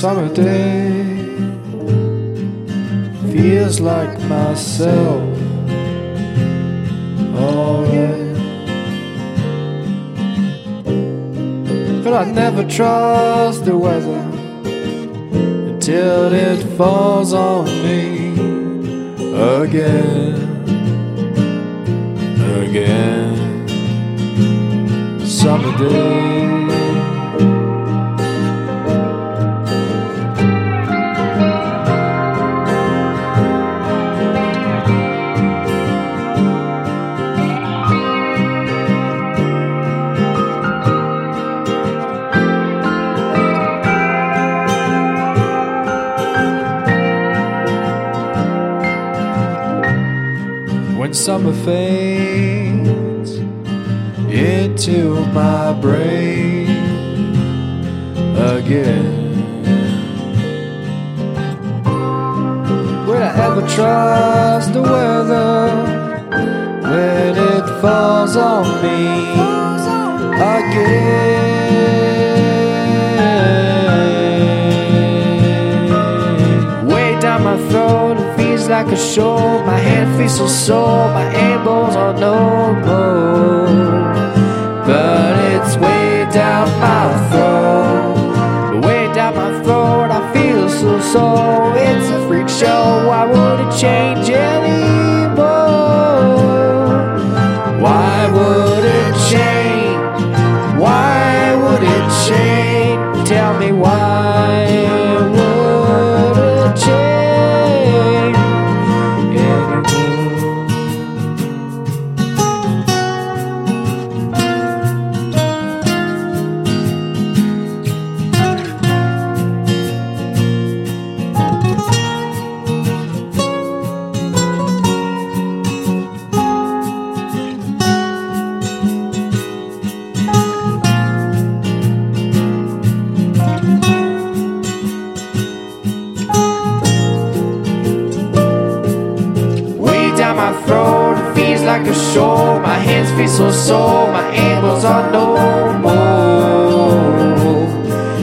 summer day feels like myself. Oh yeah. But I never trust the weather until it falls on me again. Again. Summer day. When summer fades into my brain again. Will I ever trust the weather when it falls on me again? Shore. My hand feels so sore, my elbows are normal. But it's way down my throat. Way down my throat, I feel so sore. It's a freak show, why would it change anymore? my throat. It feels like a show. My hands feel so sore. My ankles are no more.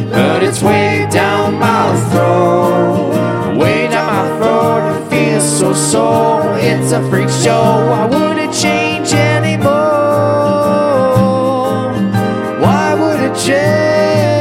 But it's way down my throat. Way down my throat. It feels so sore. It's a freak show. I wouldn't change anymore. Why would it change?